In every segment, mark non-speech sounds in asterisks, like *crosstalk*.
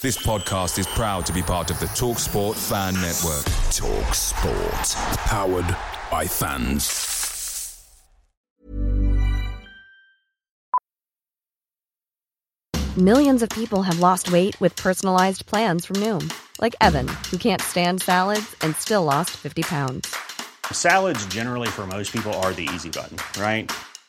This podcast is proud to be part of the Talk Sport Fan Network. Talk Sport. Powered by fans. Millions of people have lost weight with personalized plans from Noom, like Evan, who can't stand salads and still lost 50 pounds. Salads, generally, for most people, are the easy button, right?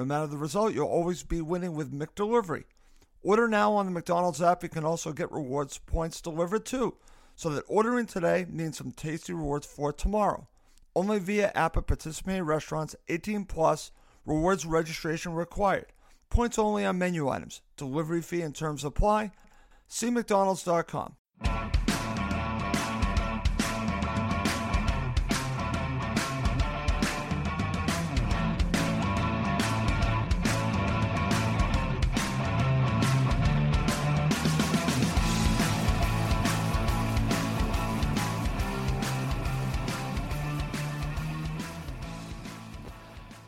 No matter the result, you'll always be winning with McDelivery. Order now on the McDonald's app. You can also get rewards points delivered too, so that ordering today means some tasty rewards for tomorrow. Only via app at participating restaurants. 18 plus. Rewards registration required. Points only on menu items. Delivery fee and terms apply. See McDonald's.com.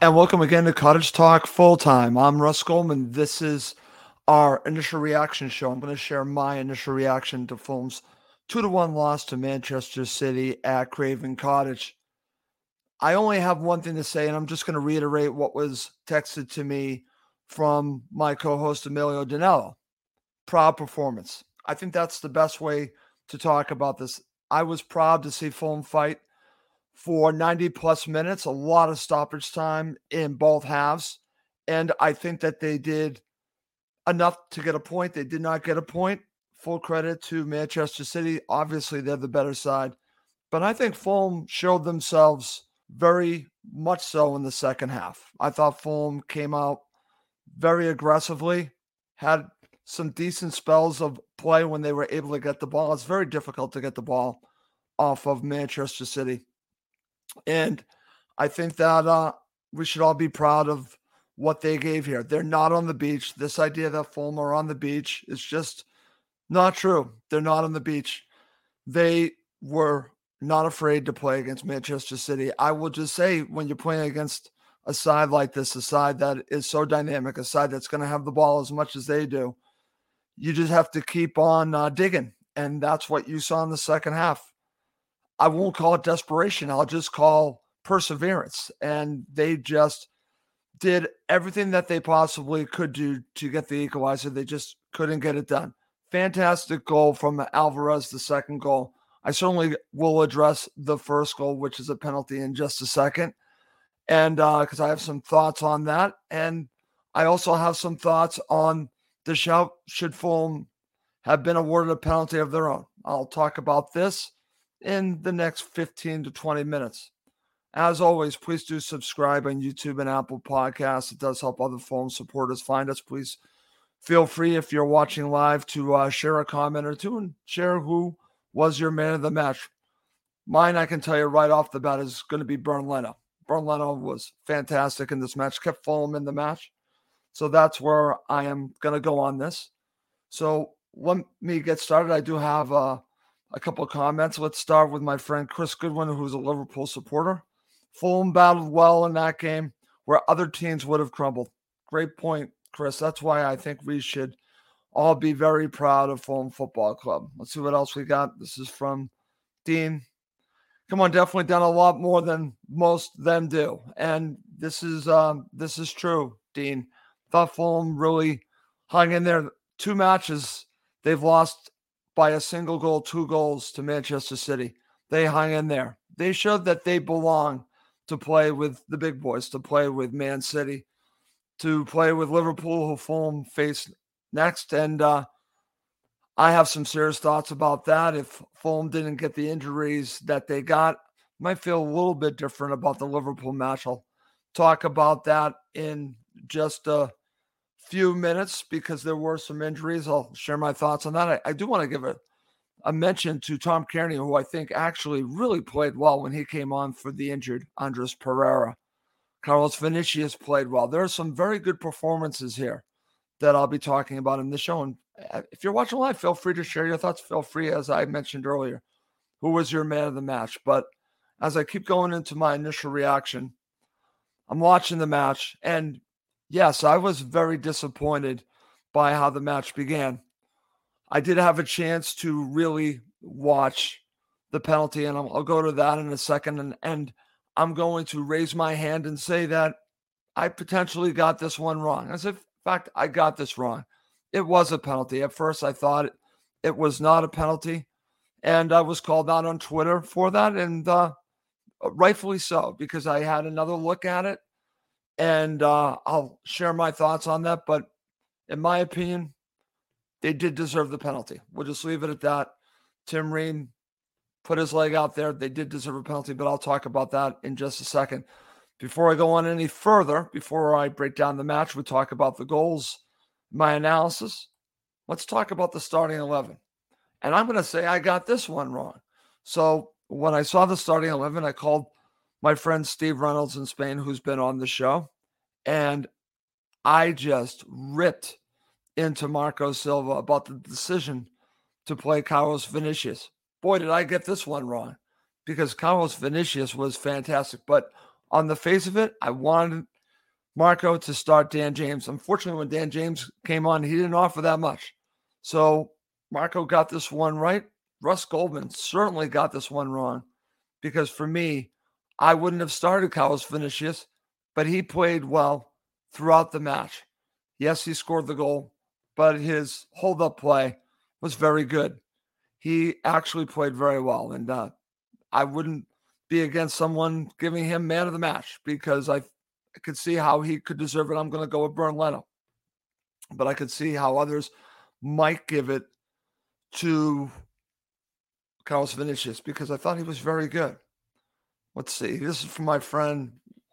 And welcome again to Cottage Talk Full Time. I'm Russ Goldman. This is our initial reaction show. I'm going to share my initial reaction to Fulham's two to one loss to Manchester City at Craven Cottage. I only have one thing to say, and I'm just going to reiterate what was texted to me from my co-host Emilio Danello. Proud performance. I think that's the best way to talk about this. I was proud to see Fulham fight for 90 plus minutes, a lot of stoppage time in both halves. And I think that they did enough to get a point. They did not get a point. Full credit to Manchester City. Obviously, they're the better side. But I think Fulham showed themselves very much so in the second half. I thought Fulham came out very aggressively, had some decent spells of play when they were able to get the ball. It's very difficult to get the ball off of Manchester City. And I think that uh, we should all be proud of what they gave here. They're not on the beach. This idea that Fulham are on the beach is just not true. They're not on the beach. They were not afraid to play against Manchester City. I will just say, when you're playing against a side like this, a side that is so dynamic, a side that's going to have the ball as much as they do, you just have to keep on uh, digging. And that's what you saw in the second half. I won't call it desperation. I'll just call perseverance. And they just did everything that they possibly could do to get the equalizer. They just couldn't get it done. Fantastic goal from Alvarez, the second goal. I certainly will address the first goal, which is a penalty, in just a second. And because uh, I have some thoughts on that. And I also have some thoughts on the shout should Fulham have been awarded a penalty of their own. I'll talk about this in the next 15 to 20 minutes. As always, please do subscribe on YouTube and Apple Podcasts. It does help other Fulham supporters find us. Please feel free, if you're watching live, to uh, share a comment or two and share who was your man of the match. Mine, I can tell you right off the bat, is going to be Bernd Leno. Bernd Leno was fantastic in this match, kept Fulham in the match. So that's where I am going to go on this. So let me get started. I do have uh, a couple of comments. Let's start with my friend Chris Goodwin, who's a Liverpool supporter. Fulham battled well in that game where other teams would have crumbled. Great point, Chris. That's why I think we should all be very proud of Fulham Football Club. Let's see what else we got. This is from Dean. Come on, definitely done a lot more than most them do, and this is um, this is true. Dean thought Fulham really hung in there. Two matches they've lost by a single goal, two goals to Manchester City. They hung in there. They showed that they belong to play with the big boys, to play with Man City, to play with Liverpool, who Fulham face next. And uh, I have some serious thoughts about that. If Fulham didn't get the injuries that they got, might feel a little bit different about the Liverpool match. I'll talk about that in just a few minutes because there were some injuries. I'll share my thoughts on that. I, I do want to give a a mention to Tom Cairney, who I think actually really played well when he came on for the injured Andres Pereira. Carlos Vinicius played well. There are some very good performances here that I'll be talking about in the show. And uh, if you're watching live, feel free to share your thoughts. Feel free, as I mentioned earlier, who was your man of the match. But as I keep going into my initial reaction, I'm watching the match. And yes, I was very disappointed by how the match began. I did have a chance to really watch the penalty, and I'll, I'll go to that in a second. And, and I'm going to raise my hand and say that I potentially got this one wrong. As if, in fact, I got this wrong. It was a penalty. At first, I thought it, it was not a penalty, and I was called out on Twitter for that, and uh, rightfully so, because I had another look at it, and uh, I'll share my thoughts on that. But in my opinion, they did deserve the penalty. We'll just leave it at that. Tim Ream put his leg out there. They did deserve a penalty, but I'll talk about that in just a second. Before I go on any further, before I break down the match, we talk about the goals, my analysis. Let's talk about the starting 11. And I'm going to say I got this one wrong. So when I saw the starting 11, I called my friend Steve Reynolds in Spain, who's been on the show, and I just ripped into Marco Silva about the decision to play Carlos Vinicius boy, did I get this one wrong because Carlos Vinicius was fantastic. But on the face of it, I wanted Marco to start Dan James. Unfortunately, when Dan James came on, he didn't offer that much. So Marco got this one right. Russ Goldman certainly got this one wrong because for me, I wouldn't have started Carlos Vinicius, but he played well throughout the match. Yes, he scored the goal, but his hold up play was very good he actually played very well. And uh, I wouldn't be against someone giving him man of the match because I, I could see how he could deserve it. I'm going to go with Bernd Leno. But I could see how others might give it to Carlos Vinicius because I thought he was very good. Let's see. This is from my friend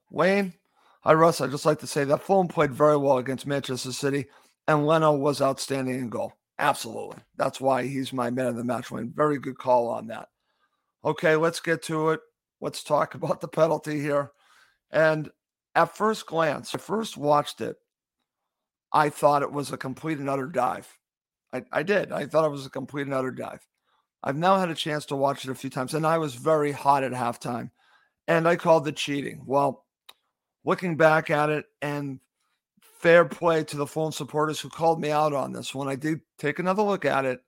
Wayne. Hi, Russ. I'd just like to say that Fulham played very well against Manchester City, and Leno was outstanding in goal. Absolutely. That's why he's my man of the match win. Very good call on that. Okay, let's get to it. Let's talk *laughs* about the penalty here. And at first glance, I first watched it, I thought it was a complete and utter dive. I, I did. I thought it was a complete and utter dive. I've now had a chance to watch it a few times, and I was very hot at halftime. And I called the cheating. Well, looking back at it and fair play to the Fulham supporters who called me out on this. When I did take another look at it,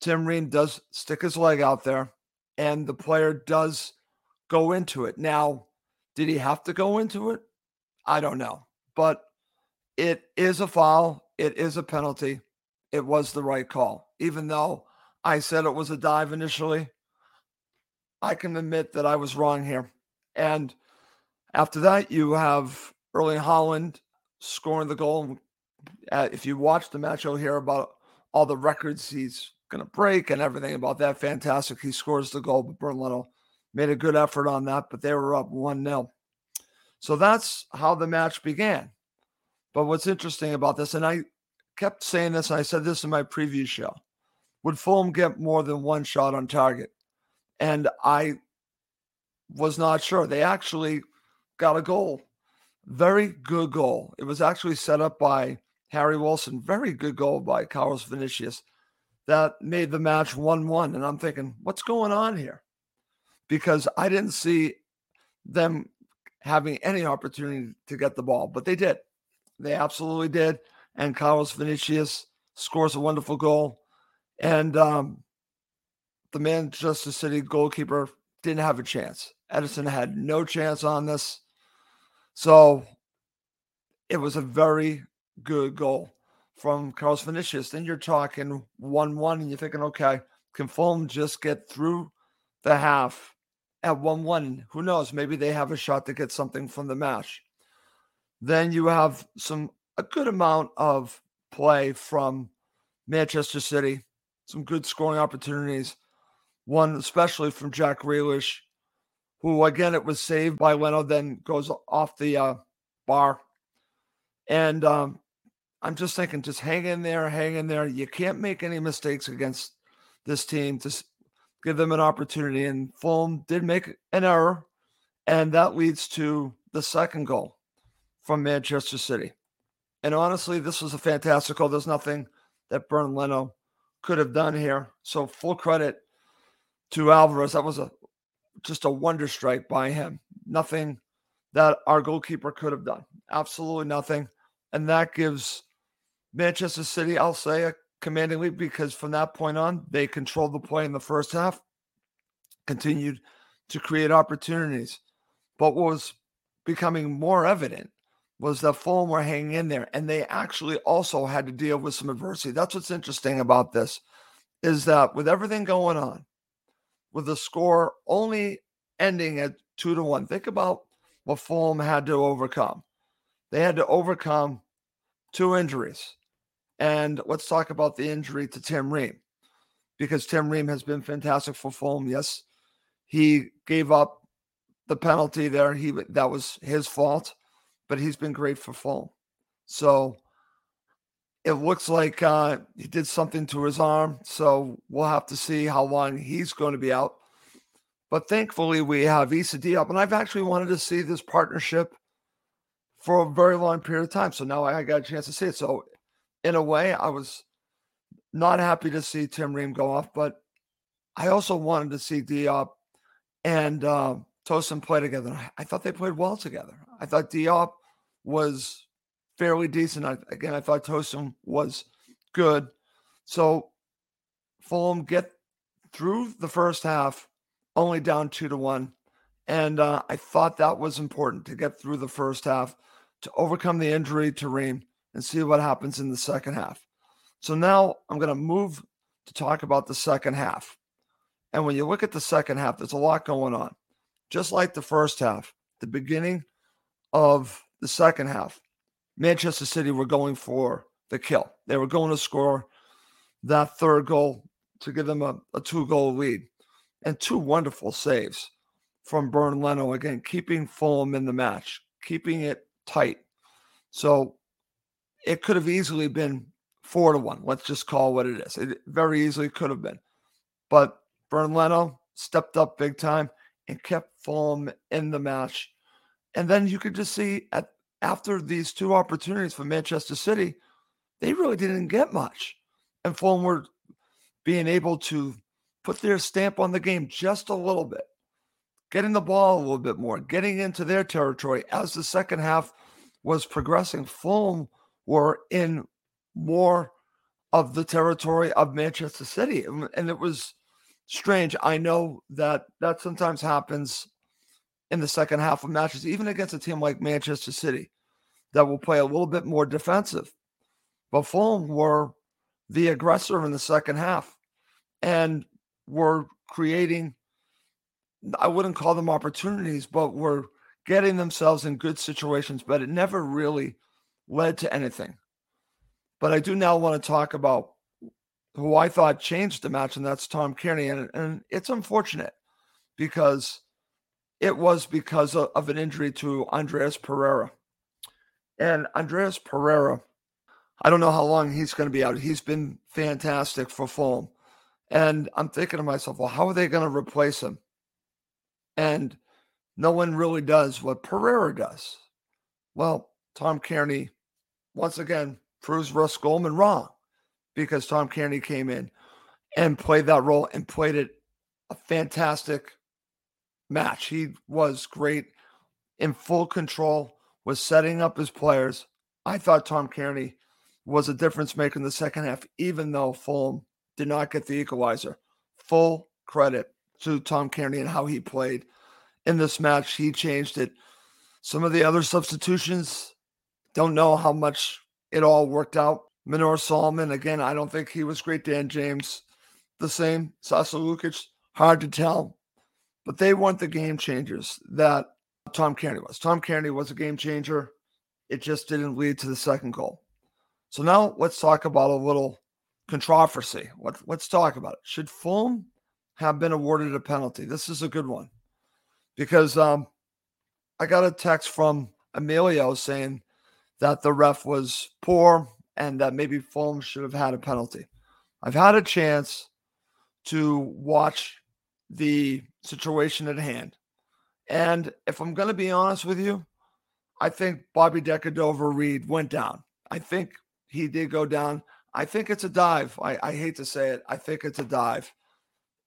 Tim Ream does stick his leg out there, and the player does go into it. Now, did he have to go into it? I don't know. But it is a foul, it is a penalty. It was the right call. Even though I said it was a dive initially, I can admit that I was wrong here. And after that, you have Erling Haaland scoring the goal. Uh, if you watch the match, you'll hear about all the records he's going to break and everything about that. Fantastic. He scores the goal, but Bernd Leno made a good effort on that, but they were up 1 0. So that's how the match began. But what's interesting about this, and I kept saying this, and I said this in my preview show would Fulham get more than one shot on target? And I was not sure. They actually got a goal very good goal. It was actually set up by Harry Wilson. Very good goal by Carlos Vinicius that made the match 1 1. And I'm thinking, what's going on here? Because I didn't see them having any opportunity to get the ball, but they did. They absolutely did. And Carlos Vinicius scores a wonderful goal. And um, the Manchester City goalkeeper didn't have a chance. Ederson had no chance on this. So it was a very good goal from Carlos Vinicius. Then you're talking 1 1, and you're thinking, okay, can Fulham just get through the half at 1 1? Who knows? Maybe they have a shot to get something from the match. Then you have some a good amount of play from Manchester City, some good scoring opportunities. One especially from Jack Grealish, who again it was saved by Leno, then goes off the uh, bar. And um, I'm just thinking, just hang in there, hang in there. You can't make any mistakes against this team to give them an opportunity. And Fulham did make an error, and that leads to the second goal from Manchester City. And honestly, this was a fantastic goal. There's nothing that Bernd Leno could have done here. So full credit to Alvarez. That was a just a wonder strike by him. Nothing that our goalkeeper could have done. Absolutely nothing. And that gives Manchester City, I'll say, a commanding lead because from that point on, they controlled the play in the first half, continued to create opportunities. But what was becoming more evident was that Fulham were hanging in there, and they actually also had to deal with some adversity. That's what's interesting about this, is that with everything going on, with the score only ending at two to one, think about what Fulham had to overcome. They had to overcome two injuries. And let's talk about the injury to Tim Ream, because Tim Ream has been fantastic for Fulham. Yes, he gave up the penalty there. He that was his fault, but he's been great for Fulham. So it looks like uh, he did something to his arm. So we'll have to see how long he's going to be out. But thankfully, we have Issa Diop, and I've actually wanted to see this partnership for a very long period of time. So now I got a chance to see it. So in a way, I was not happy to see Tim Ream go off, but I also wanted to see Diop and uh, Tosin play together. I thought they played well together. I thought Diop was fairly decent. I, again, I thought Tosin was good. So Fulham get through the first half, only down two to one. And uh, I thought that was important to get through the first half, to overcome the injury to Ream, and see what happens in the second half. So now I'm going to move to talk about the second half. And when you look at the second half, there's a lot going on just like the first half, the beginning of the second half, Manchester City were going for the kill. They were going to score that third goal to give them a, a two goal lead. And two wonderful saves from Bernd Leno, again, keeping Fulham in the match, keeping it tight. So it could have easily been four to one. Let's just call what it is. It very easily could have been. But Bernd Leno stepped up big time and kept Fulham in the match. And then you could just see at after these two opportunities for Manchester City, they really didn't get much. And Fulham were being able to put their stamp on the game just a little bit, getting the ball a little bit more, getting into their territory as the second half was progressing. Fulham were in more of the territory of Manchester City. And it was strange. I know that that sometimes happens in the second half of matches, even against a team like Manchester City, that will play a little bit more defensive. But Fulham were the aggressor in the second half and were creating, I wouldn't call them opportunities, but were getting themselves in good situations, but it never really led to anything. But I do now want to talk about who I thought changed the match, and that's Tom Cairney. And, and it's unfortunate because it was because of, of an injury to Andreas Pereira. And Andreas Pereira, I don't know how long he's going to be out. He's been fantastic for Fulham. And I'm thinking to myself, well, how are they going to replace him? And no one really does what Pereira does. Well, Tom Cairney, once again, proves Russ Goldman wrong because Tom Cairney came in and played that role and played it a fantastic match. He was great in full control, was setting up his players. I thought Tom Cairney was a difference maker in the second half, even though Fulham did not get the equalizer. Full credit to Tom Cairney and how he played in this match. He changed it. Some of the other substitutions, don't know how much it all worked out. Manor Solomon, again, I don't think he was great. Dan James, the same. Sasa Lukic, hard to tell. But they weren't the game changers that Tom Cairney was. Tom Cairney was a game changer. It just didn't lead to the second goal. So now let's talk about a little controversy. Let, let's talk about it. Should Fulham have been awarded a penalty? This is a good one because um, I got a text from Emilio saying that the ref was poor and that maybe Fulham should have had a penalty. I've had a chance to watch the situation at hand. And if I'm going to be honest with you, I think Bobby Decordova Reid went down. I think he did go down. I think it's a dive. I, I hate to say it. I think it's a dive.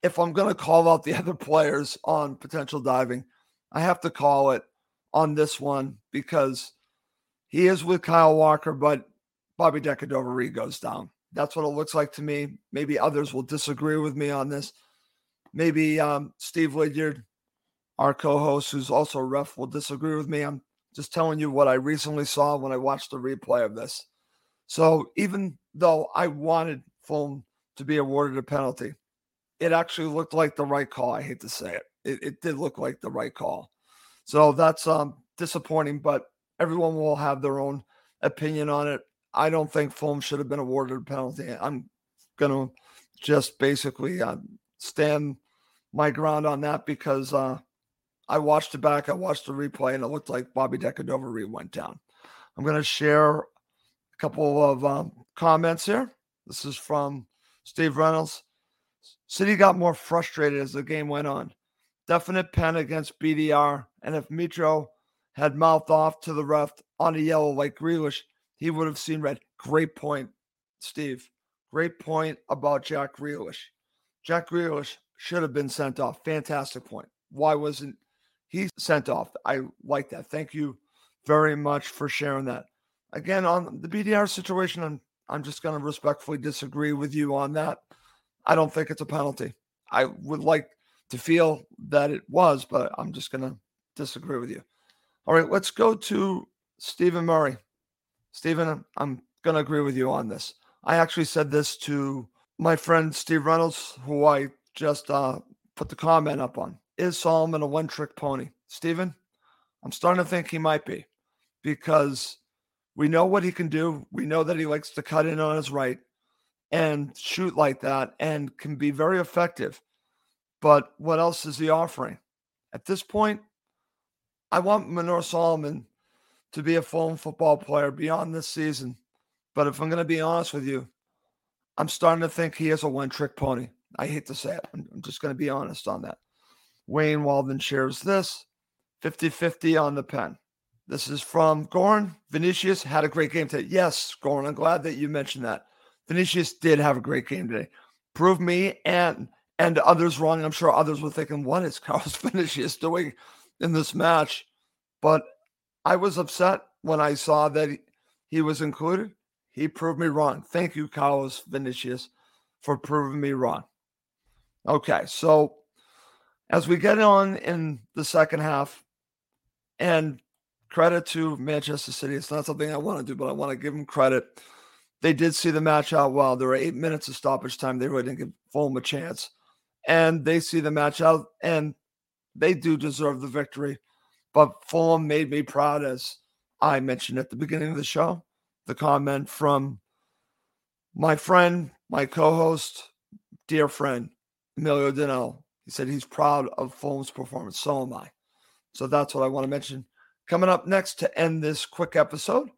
If I'm going to call out the *laughs* other players on potential diving, I have to call it on this one because he is with Kyle Walker, but Bobby Decordova Reid goes down. That's what it looks like to me. Maybe others will disagree with me on this. Maybe um, Steve Lydiard, our co-host, who's also a ref, will disagree with me. I'm just telling you what I recently saw when I watched the replay of this. So even though I wanted Fulham to be awarded a penalty, it actually looked like the right call. I hate to say it. It, it did look like the right call. So that's um, disappointing, but everyone will have their own opinion on it. I don't think Fulham should have been awarded a penalty. I'm going to just basically uh, stand my ground on that because uh, I watched it back. I watched the replay, and it looked like Bobby Decordova went down. I'm going to share a couple of um, comments here. This is from Steve Reynolds. City got more frustrated as the game went on. Definite pen against BDR, and if Mitro had mouthed off to the ref on a yellow like Grealish, he would have seen red. Great point, Steve. Great point about Jack Grealish. Jack Grealish should have been sent off. Fantastic point. Why wasn't he sent off? I like that. Thank you very much for sharing that. Again, on the BDR situation, I'm I'm just going to respectfully disagree with you on that. I don't think it's a penalty. I would like to feel that it was, but I'm just going to disagree with you. All right, let's go to Stephen Murray. Stephen, I'm going to agree with you on this. I actually said this to my friend Steve Reynolds, who I just uh, put the comment up on. Is Solomon a one trick pony? Stephen, I'm starting to think he might be because we know what he can do. We know that he likes to cut in on his right and shoot like that and can be very effective. But what else is he offering? At this point, I want Manor Solomon to be a Fulham football player beyond this season. But if I'm going to be honest with you, I'm starting to think he is a one trick pony. I hate to say it. I'm just going to be honest on that. Wayne Walden shares this 50 50 on the pen. This is from Gorn. Vinicius had a great game today. Yes, Gorn, I'm glad that you mentioned that. Vinicius did have a great game today. Prove me and and others wrong. I'm sure others were thinking, what is Carlos *laughs* Vinicius doing in this match? But I was upset when I saw that he, he was included. He proved me wrong. Thank you, Carlos Vinicius, for proving me wrong. Okay, so as we get on in the second half, and credit to Manchester City, it's not something I want to do, but I want to give them credit. They did see the match out well. There were eight minutes of stoppage time. They really didn't give Fulham a chance. And they see the match out, and they do deserve the victory. But Fulham made me proud, as I mentioned at the beginning of the show. The comment from my friend, my co host, dear friend, Emilio Dinell. He said he's proud of Fulham's performance. So am I. So that's what I want to mention. Coming up next to end this quick episode,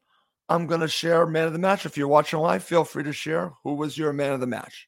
I'm going to share man of the match. If you're watching live, feel free to share who was your man of the match.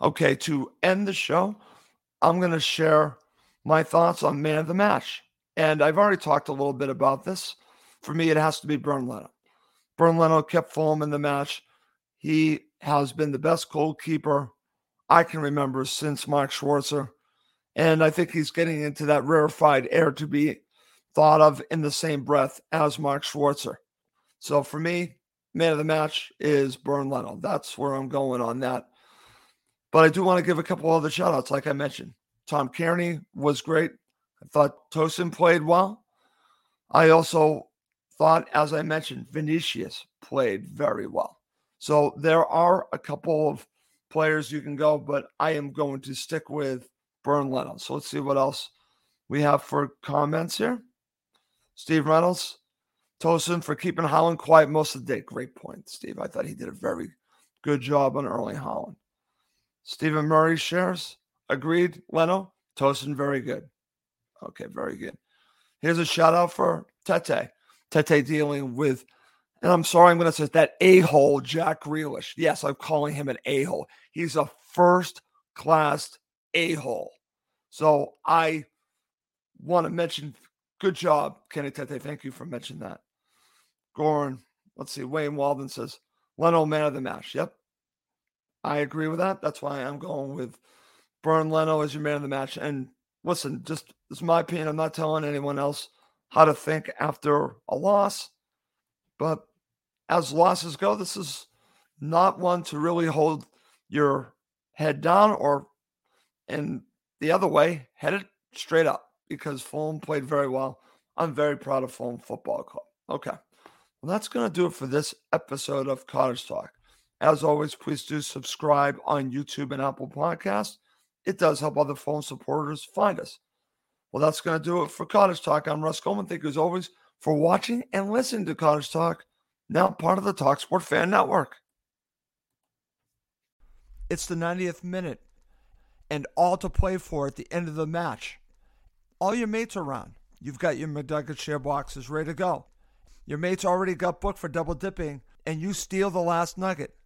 Okay, to end the show, I'm going to share my thoughts on man of the match. And I've already talked a little bit about this. For me, it has to be Bernd Leno. Bernd Leno kept Fulham in the match. He has been the best goalkeeper I can remember since Mark Schwarzer. And I think he's getting into that rarefied air to be thought of in the same breath as Mark Schwarzer. So for me, man of the match is Bernd Leno. That's where I'm going on that. But I do want to give a couple other shout outs, like I mentioned. Tom Cairney was great. I thought Tosin played well. I also thought, as I mentioned, Vinicius played very well. So there are a couple of players you can go, but I am going to stick with Bernd Leno. So let's see what else we have for comments here. Steve Reynolds, Tosin for keeping Haaland quiet most of the day. Great point, Steve. I thought he did a very good job on Erling Haaland. Stephen Murray shares. Agreed. Leno, Tosin, very good. Okay, very good. Here's a shout out for Tete. Tete dealing with, and I'm sorry, I'm going to say that a hole, Jack Grealish. Yes, I'm calling him an a hole. He's a first class a hole. So I want to mention, good job, Kenny Tete. Thank you for mentioning that. Goran, let's see. Wayne Walden says, Leno, man of the match. Yep. I agree with that. That's why I'm going with Bernd Leno as your man of the match. And listen, just it's my opinion. I'm not telling anyone else how to think after a loss. But as losses go, this is not one to really hold your head down or in the other way, head it straight up because Fulham played very well. I'm very proud of Fulham Football Club. Okay. Well, that's going to do it for this episode of Cottage Talk. As always, please do subscribe on YouTube and Apple Podcasts. It does help other Fulham supporters find us. Well, that's going to do it for Cottage Talk. I'm Russ Goldman. Thank you as always for watching and listening to Cottage Talk, now part of the Talk Sport Fan Network. It's the 90th minute and all to play for at the end of the match. All your mates are around. You've got your McNugget share boxes ready to go. Your mates already got booked for double dipping, and you steal the last nugget,